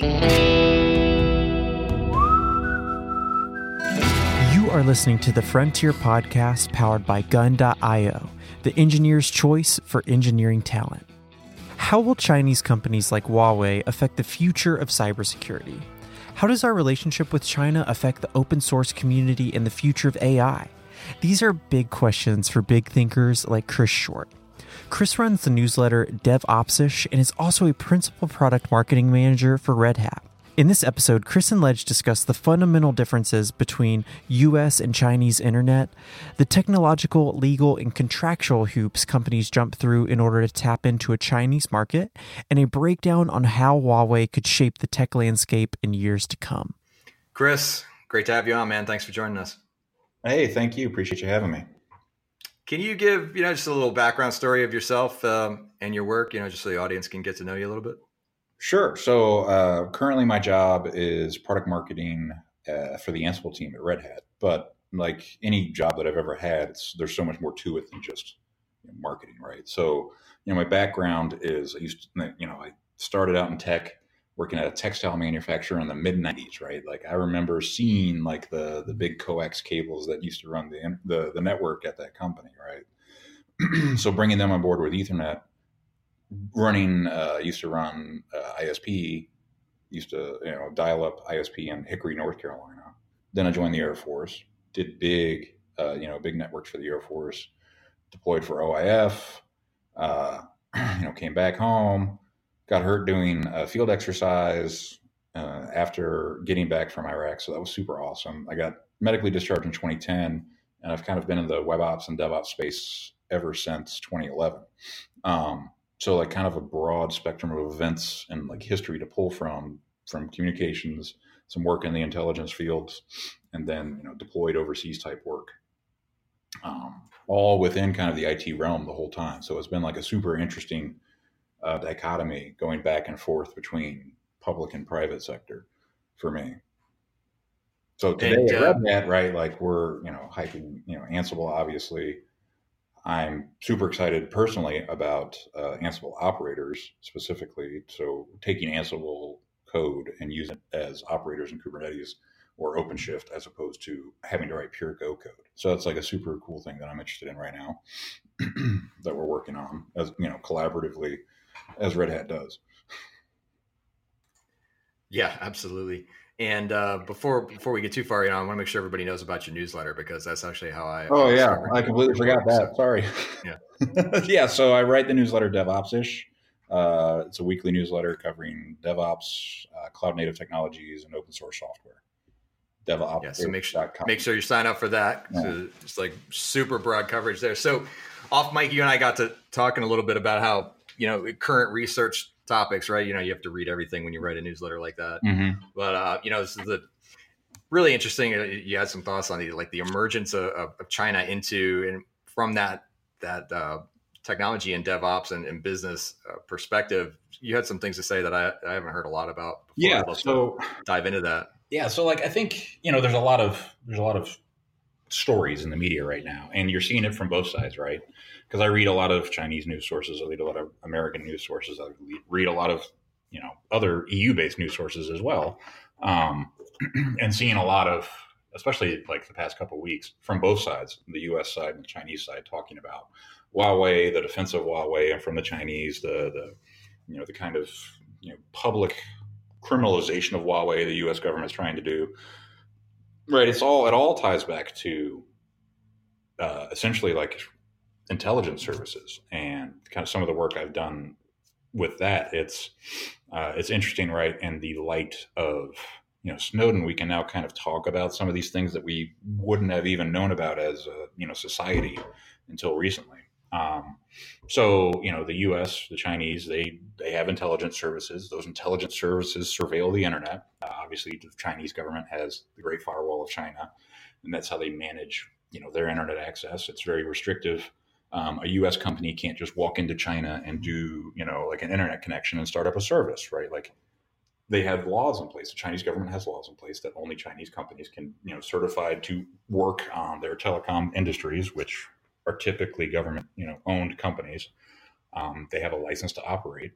You are listening to the Frontier Podcast powered by Gun.io, the engineer's choice for engineering talent. How will Chinese companies like Huawei affect the future of cybersecurity? How does our relationship with China affect the open source community and the future of AI? These are big questions for big thinkers like Chris Short. Chris runs the newsletter DevOpsish and is also a principal product marketing manager for Red Hat. In this episode, Chris and Ledge discuss the fundamental differences between US and Chinese internet, the technological, legal, and contractual hoops companies jump through in order to tap into a Chinese market, and a breakdown on how Huawei could shape the tech landscape in years to come. Chris, great to have you on, man. Thanks for joining us. Hey, thank you. Appreciate you having me. Can you give you know just a little background story of yourself um, and your work? You know, just so the audience can get to know you a little bit. Sure. So uh, currently, my job is product marketing uh, for the Ansible team at Red Hat. But like any job that I've ever had, there's so much more to it than just you know, marketing, right? So you know, my background is I used to, you know I started out in tech, working at a textile manufacturer in the mid '90s, right? Like I remember seeing like the the big coax cables that used to run the the, the network at that company, right? so bringing them on board with Ethernet running uh, used to run uh, ISP, used to you know dial up ISP in Hickory, North Carolina. Then I joined the Air Force, did big uh, you know big networks for the Air Force, deployed for OIF. Uh, you know, came back home, got hurt doing a field exercise uh, after getting back from Iraq, so that was super awesome. I got medically discharged in 2010, and I've kind of been in the web ops and DevOps space ever since 2011. Um, so like kind of a broad spectrum of events and like history to pull from from communications some work in the intelligence fields and then you know deployed overseas type work um, all within kind of the it realm the whole time so it's been like a super interesting uh, dichotomy going back and forth between public and private sector for me so today and, uh, at Red right, like we're you know hiking, you know Ansible obviously, I'm super excited personally about uh, Ansible operators specifically. So taking Ansible code and using it as operators in Kubernetes or OpenShift as opposed to having to write pure Go code. So that's like a super cool thing that I'm interested in right now that we're working on as you know collaboratively as Red Hat does. Yeah, absolutely. And uh, before before we get too far, you know, I want to make sure everybody knows about your newsletter because that's actually how I. Oh yeah, I completely forgot that. Sorry. Yeah. yeah. So I write the newsletter DevOpsish. Uh, it's a weekly newsletter covering DevOps, uh, cloud native technologies, and open source software. DevOps. Yeah. So make sure make sure you sign up for that. Yeah. So it's like super broad coverage there. So off mic, you and I got to talking a little bit about how you know current research topics, right? You know, you have to read everything when you write a newsletter like that. Mm-hmm. But uh, you know, this is the really interesting. Uh, you had some thoughts on the like the emergence of, of China into and from that that uh, technology and DevOps and, and business uh, perspective. You had some things to say that I, I haven't heard a lot about. Before. Yeah, so dive into that. Yeah, so like I think you know, there's a lot of there's a lot of stories in the media right now, and you're seeing it from both sides, right? because I read a lot of Chinese news sources, I read a lot of American news sources, I read a lot of you know other EU based news sources as well, um, and seeing a lot of especially like the past couple weeks from both sides, the U.S. side and the Chinese side, talking about Huawei, the defense of Huawei, and from the Chinese, the the you know the kind of you know public criminalization of Huawei the U.S. government is trying to do. Right, it's all it all ties back to uh, essentially like intelligence services and kind of some of the work I've done with that. It's uh, it's interesting, right? In the light of you know Snowden, we can now kind of talk about some of these things that we wouldn't have even known about as a you know society until recently. Um, so you know the U.S., the Chinese, they they have intelligence services. Those intelligence services surveil the internet. Uh, obviously, the Chinese government has the Great Firewall of China, and that's how they manage you know their internet access. It's very restrictive um, a U.S. company can't just walk into China and do, you know, like an internet connection and start up a service, right? Like they have laws in place. The Chinese government has laws in place that only Chinese companies can, you know, certified to work on their telecom industries, which are typically government, you know, owned companies. Um, they have a license to operate.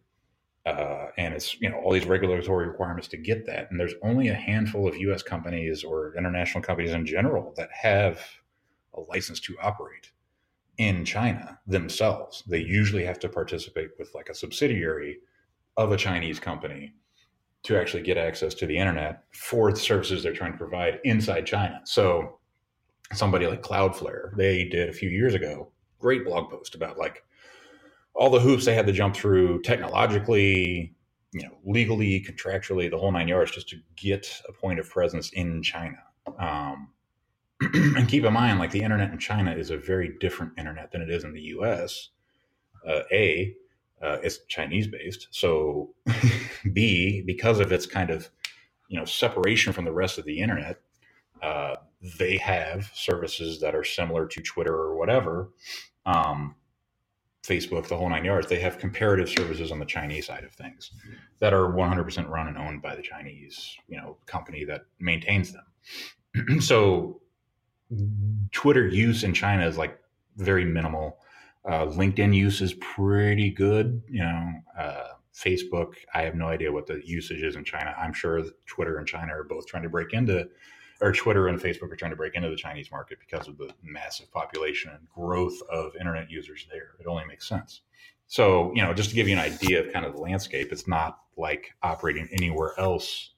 uh, and it's you know all these regulatory requirements to get that. And there's only a handful of U.S. companies or international companies in general that have a license to operate in China themselves. They usually have to participate with like a subsidiary of a Chinese company to actually get access to the internet for the services they're trying to provide inside China. So somebody like Cloudflare, they did a few years ago, great blog post about like all the hoops they had to jump through technologically, you know, legally, contractually, the whole nine yards just to get a point of presence in China. Um, and keep in mind, like the internet in China is a very different internet than it is in the US. Uh, a, uh, it's Chinese based. So, B, because of its kind of you know separation from the rest of the internet, uh, they have services that are similar to Twitter or whatever, um, Facebook, the whole nine yards. They have comparative services on the Chinese side of things that are 100% run and owned by the Chinese you know company that maintains them. so, Twitter use in China is like very minimal uh, LinkedIn use is pretty good. You know, uh, Facebook, I have no idea what the usage is in China. I'm sure Twitter and China are both trying to break into, or Twitter and Facebook are trying to break into the Chinese market because of the massive population and growth of internet users there. It only makes sense. So, you know, just to give you an idea of kind of the landscape, it's not like operating anywhere else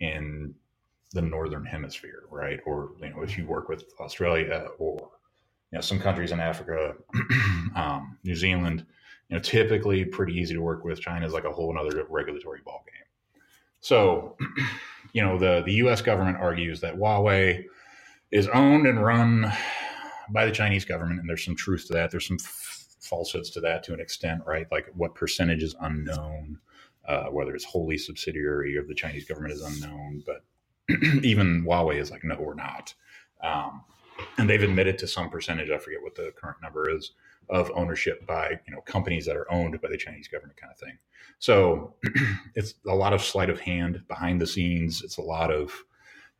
in the northern hemisphere, right? Or, you know, if you work with Australia or you know, some countries in Africa, um, New Zealand, you know, typically pretty easy to work with. China is like a whole other regulatory ballgame. So, you know, the, the US government argues that Huawei is owned and run by the Chinese government. And there's some truth to that. There's some f- falsehoods to that to an extent, right? Like what percentage is unknown, uh, whether it's wholly subsidiary of the Chinese government is unknown. But even Huawei is like, no, we're not. Um, and they've admitted to some percentage i forget what the current number is of ownership by you know companies that are owned by the chinese government kind of thing. So it's a lot of sleight of hand behind the scenes. It's a lot of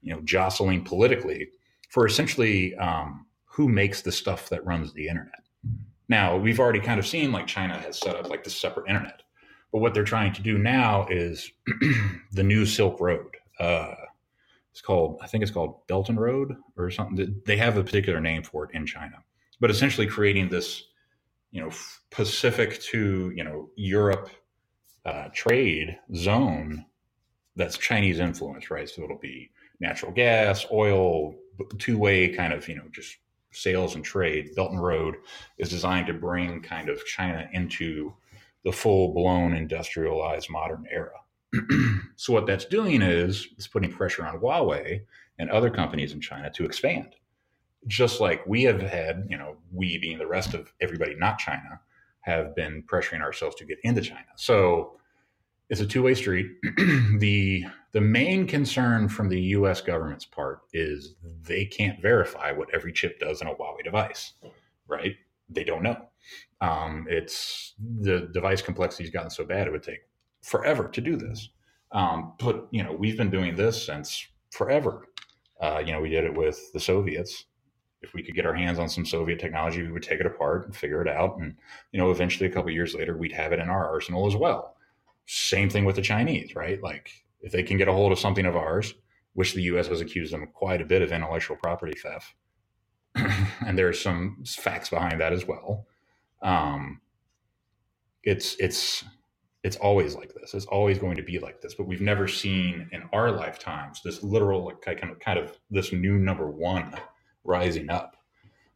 you know jostling politically for essentially um, who makes the stuff that runs the internet. Now we've already kind of seen like china has set up like this separate internet but what they're trying to do now is the new silk road uh, it's called, I think it's called Belt and Road or something. They have a particular name for it in China, but essentially creating this, you know, Pacific to you know Europe uh, trade zone that's Chinese influence, right? So it'll be natural gas, oil, two way kind of you know just sales and trade. Belt and Road is designed to bring kind of China into the full blown industrialized modern era. so what that's doing is it's putting pressure on Huawei and other companies in China to expand. Just like we have had, you know, we being the rest of everybody not China, have been pressuring ourselves to get into China. So it's a two-way street. the the main concern from the US government's part is they can't verify what every chip does in a Huawei device, right? They don't know. Um, it's the device complexity has gotten so bad it would take forever to do this. Um, but you know, we've been doing this since forever. Uh, you know, we did it with the Soviets. If we could get our hands on some Soviet technology, we would take it apart and figure it out. And you know, eventually, a couple years later, we'd have it in our arsenal as well. Same thing with the Chinese, right? Like, if they can get a hold of something of ours, which the U.S. has accused them quite a bit of intellectual property theft, and there's some facts behind that as well. Um, it's it's it's always like this. It's always going to be like this. But we've never seen in our lifetimes this literal like kind of kind of this new number one rising up.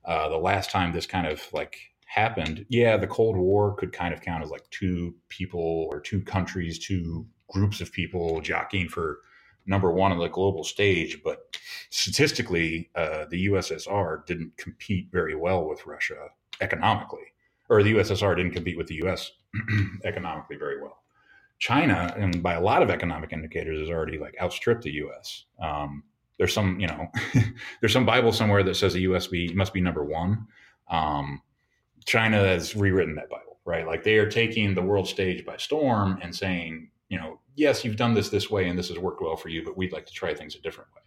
Uh, the last time this kind of like happened, yeah, the Cold War could kind of count as like two people or two countries, two groups of people jockeying for number one on the global stage. But statistically, uh, the USSR didn't compete very well with Russia economically, or the USSR didn't compete with the US economically very well. China, and by a lot of economic indicators, has already like outstripped the U.S. Um, there's some, you know, there's some Bible somewhere that says the usb must be number one. Um, China has rewritten that Bible, right? Like they are taking the world stage by storm and saying, you know, yes, you've done this this way and this has worked well for you, but we'd like to try things a different way.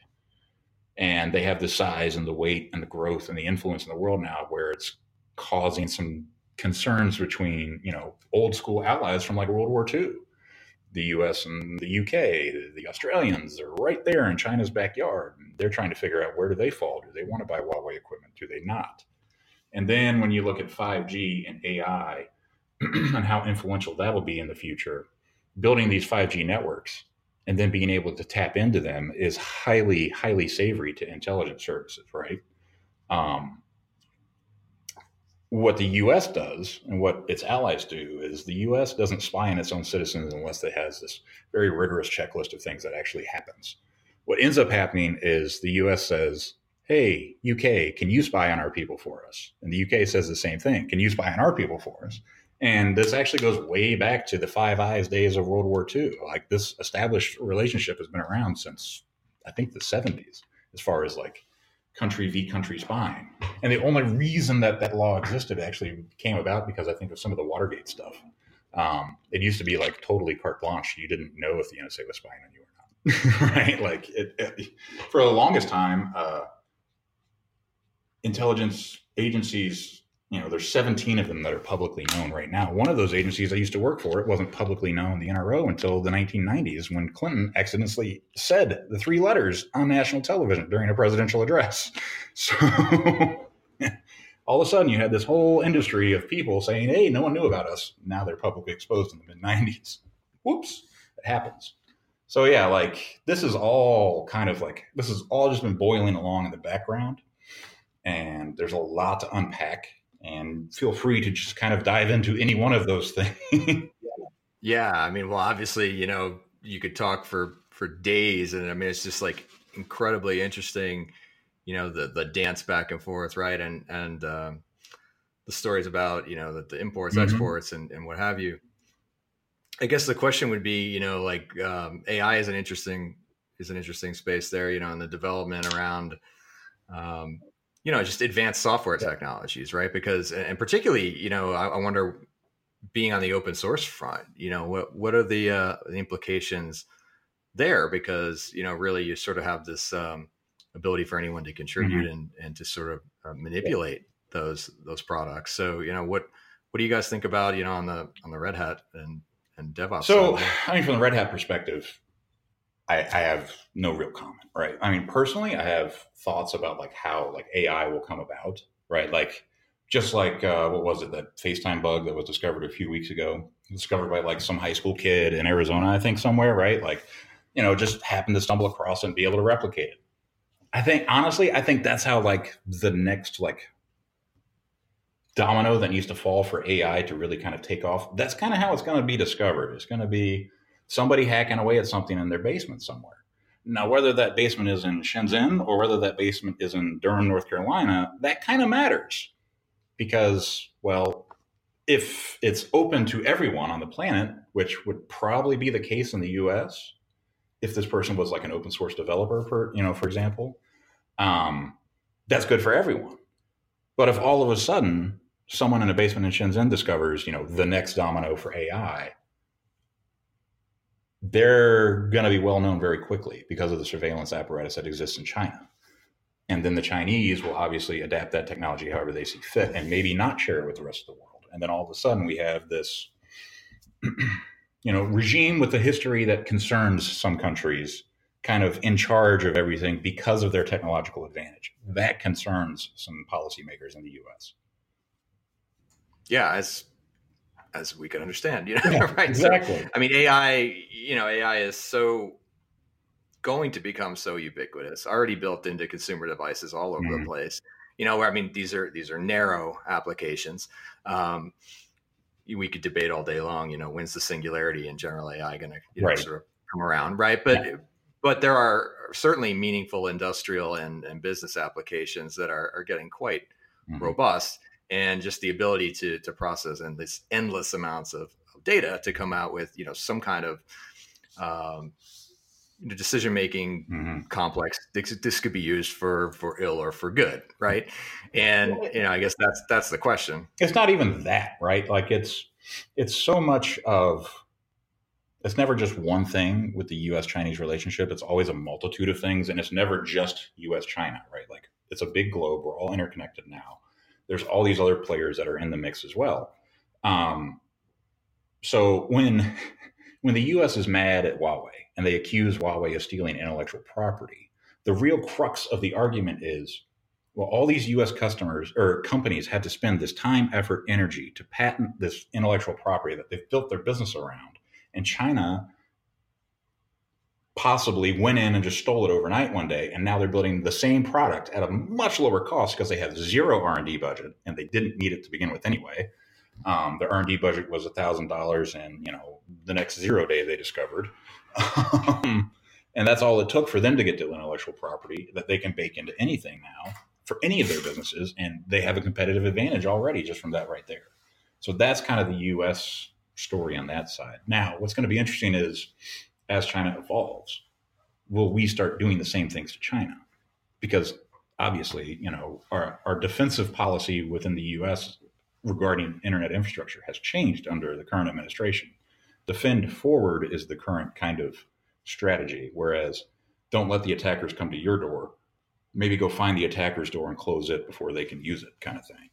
And they have the size and the weight and the growth and the influence in the world now where it's causing some concerns between you know old school allies from like World War II. The US and the UK, the Australians are right there in China's backyard. They're trying to figure out where do they fall? Do they want to buy Huawei equipment? Do they not? And then when you look at 5G and AI and how influential that'll be in the future, building these 5G networks and then being able to tap into them is highly, highly savory to intelligence services, right? Um, what the U.S. does and what its allies do is the U.S. doesn't spy on its own citizens unless it has this very rigorous checklist of things that actually happens. What ends up happening is the U.S. says, "Hey, UK, can you spy on our people for us?" And the UK says the same thing: "Can you spy on our people for us?" And this actually goes way back to the Five Eyes days of World War II. Like this established relationship has been around since I think the 70s, as far as like country v country spying. And the only reason that that law existed actually came about because I think of some of the Watergate stuff. Um, it used to be like totally carte blanche. You didn't know if the NSA was spying on you or not, right? Like it, it, for the longest time, uh, intelligence agencies you know, there's 17 of them that are publicly known right now. One of those agencies I used to work for, it wasn't publicly known, the NRO, until the 1990s when Clinton accidentally said the three letters on national television during a presidential address. So all of a sudden you had this whole industry of people saying, hey, no one knew about us. Now they're publicly exposed in the mid 90s. Whoops, it happens. So yeah, like this is all kind of like, this has all just been boiling along in the background. And there's a lot to unpack and feel free to just kind of dive into any one of those things. yeah, I mean, well, obviously, you know, you could talk for for days, and I mean, it's just like incredibly interesting. You know, the the dance back and forth, right, and and um, the stories about you know the, the imports, mm-hmm. exports, and and what have you. I guess the question would be, you know, like um, AI is an interesting is an interesting space there, you know, in the development around um, you know just advanced software yeah. technologies right because and particularly you know I, I, wonder being on the open source front you know what what are the uh, the implications there because you know really you sort of have this um, ability for anyone to contribute mm-hmm. and and to sort of uh, manipulate yeah. those those products so you know what what do you guys think about you know on the on the red hat and and DevOps. So, I mean, from the Red Hat perspective, I, I, have no real comment, right? I mean, personally, I have thoughts about like how like AI will come about, right? Like just like uh, what was it that FaceTime bug that was discovered a few weeks ago, discovered by like some high school kid in Arizona, I think somewhere, right? Like, you know, just happened to stumble across and be able to replicate it. I think honestly, I think that's how like the next like domino that needs to fall for AI to really kind of take off. That's kind of how it's going to be discovered. It's going to be somebody hacking away at something in their basement somewhere. Now, whether that basement is in Shenzhen or whether that basement is in Durham, North Carolina, that kind of matters because, well, if it's open to everyone on the planet, which would probably be the case in the US, if this person was like an open source developer, for you know, for example, um, that's good for everyone. But if all of a sudden someone in a basement in Shenzhen discovers, you know, the next domino for AI, they're going to be well known very quickly because of the surveillance apparatus that exists in China. And then the Chinese will obviously adapt that technology however they see fit and maybe not share it with the rest of the world. And then all of a sudden we have this you know regime with a history that concerns some countries kind of in charge of everything because of their technological advantage. That concerns some policymakers in the US. Yeah, as as we can understand, you know, yeah, right? Exactly. So, I mean, AI, you know, AI is so going to become so ubiquitous, already built into consumer devices all over mm-hmm. the place. You know, where I mean, these are these are narrow applications. Um, we could debate all day long. You know, when's the singularity in general AI going to right. sort of come around, right? But yeah. but there are certainly meaningful industrial and, and business applications that are, are getting quite mm-hmm. robust and just the ability to to process and this endless amounts of, of data to come out with you know some kind of um, decision making mm-hmm. complex. This, this, could be used for for ill or for good right? And you know i guess that's that's the question. It's not even that right? Like it's it's so much of it's never just one thing with the us chinese relationship. It's always a multitude of things and it's never just us china right? Like it's a big globe. We're all interconnected now there's all these other players that are in the mix as well. Um, so when when the U.S. is mad at Huawei and they accuse Huawei of stealing intellectual property, the real crux of the argument is well, all these US customers or companies had to spend this time, effort, energy to patent this intellectual property that they've built their business around. And China possibly went in and just stole it overnight one day and now they're building the same product at a much lower cost because they have zero r&d budget and they didn't need it to begin with anyway um, the r&d budget was $1000 and you know the next zero day they discovered and that's all it took for them to get to intellectual property that they can bake into anything now for any of their businesses, and they have a competitive advantage already just from that right there. So that's kind of the U.S. story on that side. Now, what's going to be interesting is as China evolves, will we start doing the same things to China? Because obviously, you know, our, our defensive policy within the U.S. regarding internet infrastructure has changed under the current administration. Defend forward is the current kind of strategy, whereas don't let the attackers come to your door maybe go find the attacker's door and close it before they can use it kind of thing.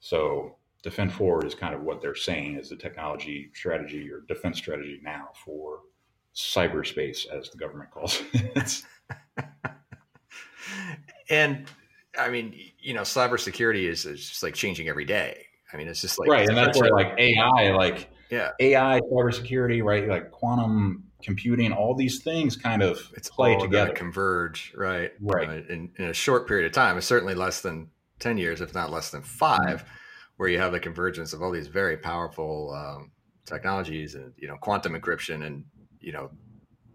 So defend forward is kind of what they're saying is the technology strategy or defense strategy now for cyberspace, as the government calls it. and I mean, you know, cybersecurity is, is just like changing every day. I mean, it's just like right, and that's where like AI, like yeah, AI, cybersecurity, right, like quantum computing, all these things kind of it's play together, converge, right? Right. Uh, in, in a short period of time, it's certainly less than ten years, if not less than 5 mm-hmm. where you have the convergence of all these very powerful um, technologies, and you know, quantum encryption, and you know,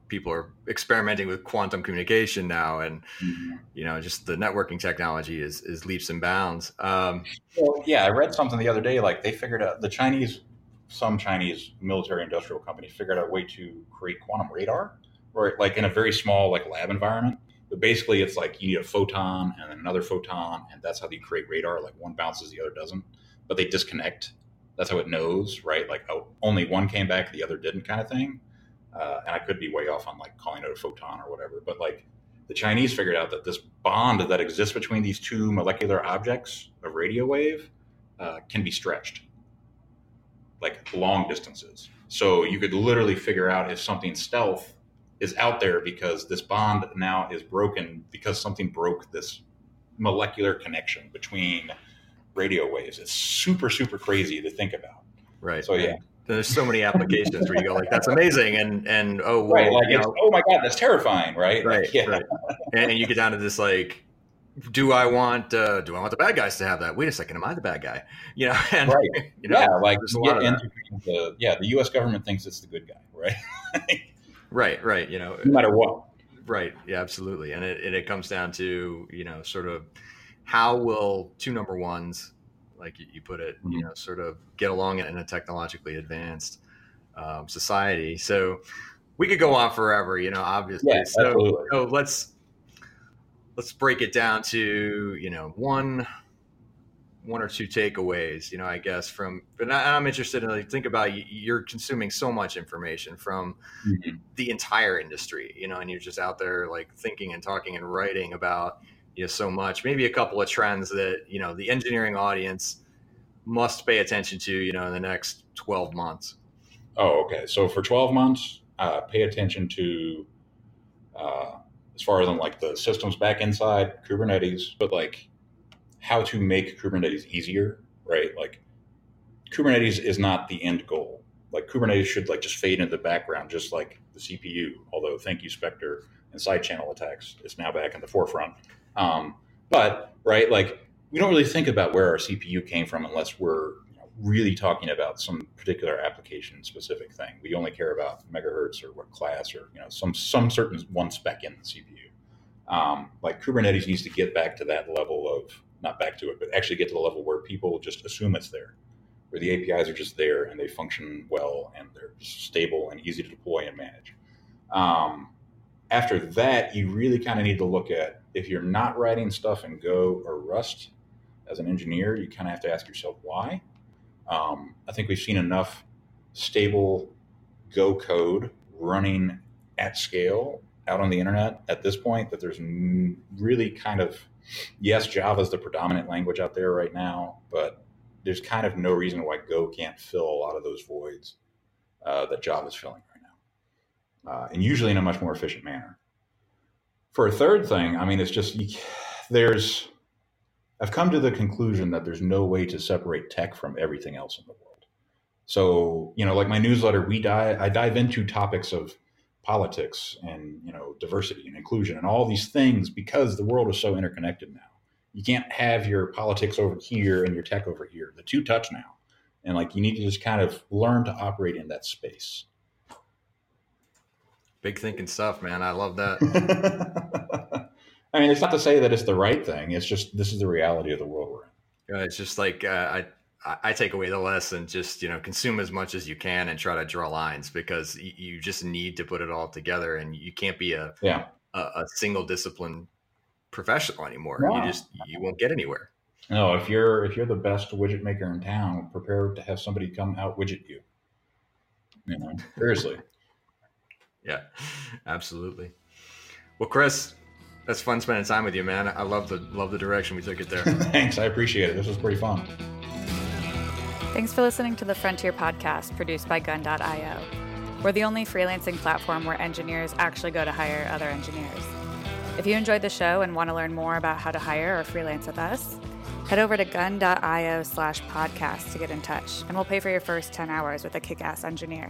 people are experimenting with quantum communication now, and mm-hmm. you know, just the networking technology is is leaps and bounds. Um, well, yeah, I read something the other day, like they figured out the Chinese some Chinese military industrial company figured out a way to create quantum radar, or like in a very small like lab environment. But basically, it's like you need a photon and then another photon, and that's how you create radar. Like one bounces, the other doesn't, but they disconnect. That's how it knows, right? Like oh, only one came back, the other didn't, kind of thing. Uh, and I could be way off on like calling it a photon or whatever, but like the Chinese figured out that this bond that exists between these two molecular objects of radio wave uh, can be stretched like long distances. So you could literally figure out if something stealth is out there because this bond now is broken because something broke this molecular connection between radio waves. It's super, super crazy to think about. Right. So yeah. There's so many applications where you go like that's amazing and and oh well, right, like, you know, oh my god that's terrifying right right, like, yeah. right. and you get down to this like do I want uh, do I want the bad guys to have that? Wait a second, am I the bad guy? You know, and, right? You know, yeah, like get into the yeah, the U.S. government thinks it's the good guy, right? right, right. You know, no matter what. Right. Yeah, absolutely. And it, and it comes down to you know sort of how will two number ones, like you, put it, mm-hmm. you know, sort of get along in a technologically advanced um, society. So we could go on forever, you know, obviously. Yeah, so, so let's let's break it down to you know one one or two takeaways you know i guess from but i'm interested in like think about you're consuming so much information from mm-hmm. the entire industry you know and you're just out there like thinking and talking and writing about you so much maybe a couple of trends that you know the engineering audience must pay attention to you know in the next 12 months oh okay so for 12 months uh, pay attention to uh, as far as on like the systems back inside Kubernetes, but like how to make Kubernetes easier, right? Like Kubernetes is not the end goal. Like Kubernetes should like just fade into the background, just like the CPU. Although thank you Spectre and side channel attacks, it's now back in the forefront. Um, but right, like we don't really think about where our CPU came from unless we're really talking about some particular application specific thing. We only care about megahertz or what class or you know some some certain one spec in the CPU. Um, like Kubernetes needs to get back to that level of not back to it, but actually get to the level where people just assume it's there, where the APIs are just there and they function well and they're stable and easy to deploy and manage. Um, after that, you really kind of need to look at if you're not writing stuff in Go or Rust as an engineer, you kind of have to ask yourself why. Um, I think we've seen enough stable Go code running at scale out on the internet at this point that there's really kind of yes, Java is the predominant language out there right now, but there's kind of no reason why Go can't fill a lot of those voids uh, that Java is filling uh, and usually in a much more efficient manner. For a third thing, I mean, it's just there's. I've come to the conclusion that there's no way to separate tech from everything else in the world. So, you know, like my newsletter, we dive, I dive into topics of politics and, you know, diversity and inclusion and all these things because the world is so interconnected now. You can't have your politics over here and your tech over here. The two touch now. And like you need to just kind of learn to operate in that space. Big thinking stuff, man. I love that. I mean, it's not to say that it's the right thing. It's just this is the reality of the world we're in. Yeah, it's just like uh, I I take away the lesson just you know consume as much as you can and try to draw lines because you just need to put it all together and you can't be a yeah a, a single discipline professional anymore. No. You just you won't get anywhere. No, if you're if you're the best widget maker in town, prepare to have somebody come out widget you. You know, seriously. Yeah, absolutely. Well, Chris, that's fun spending time with you, man. I love the love the direction we took it there. Thanks, I appreciate it. This was pretty fun. Thanks for listening to the Frontier podcast produced by Gun.io. We're the only freelancing platform where engineers actually go to hire other engineers. If you enjoyed the show and want to learn more about how to hire or freelance with us, head over to gun.io slash podcast to get in touch, and we'll pay for your first 10 hours with a kick ass engineer.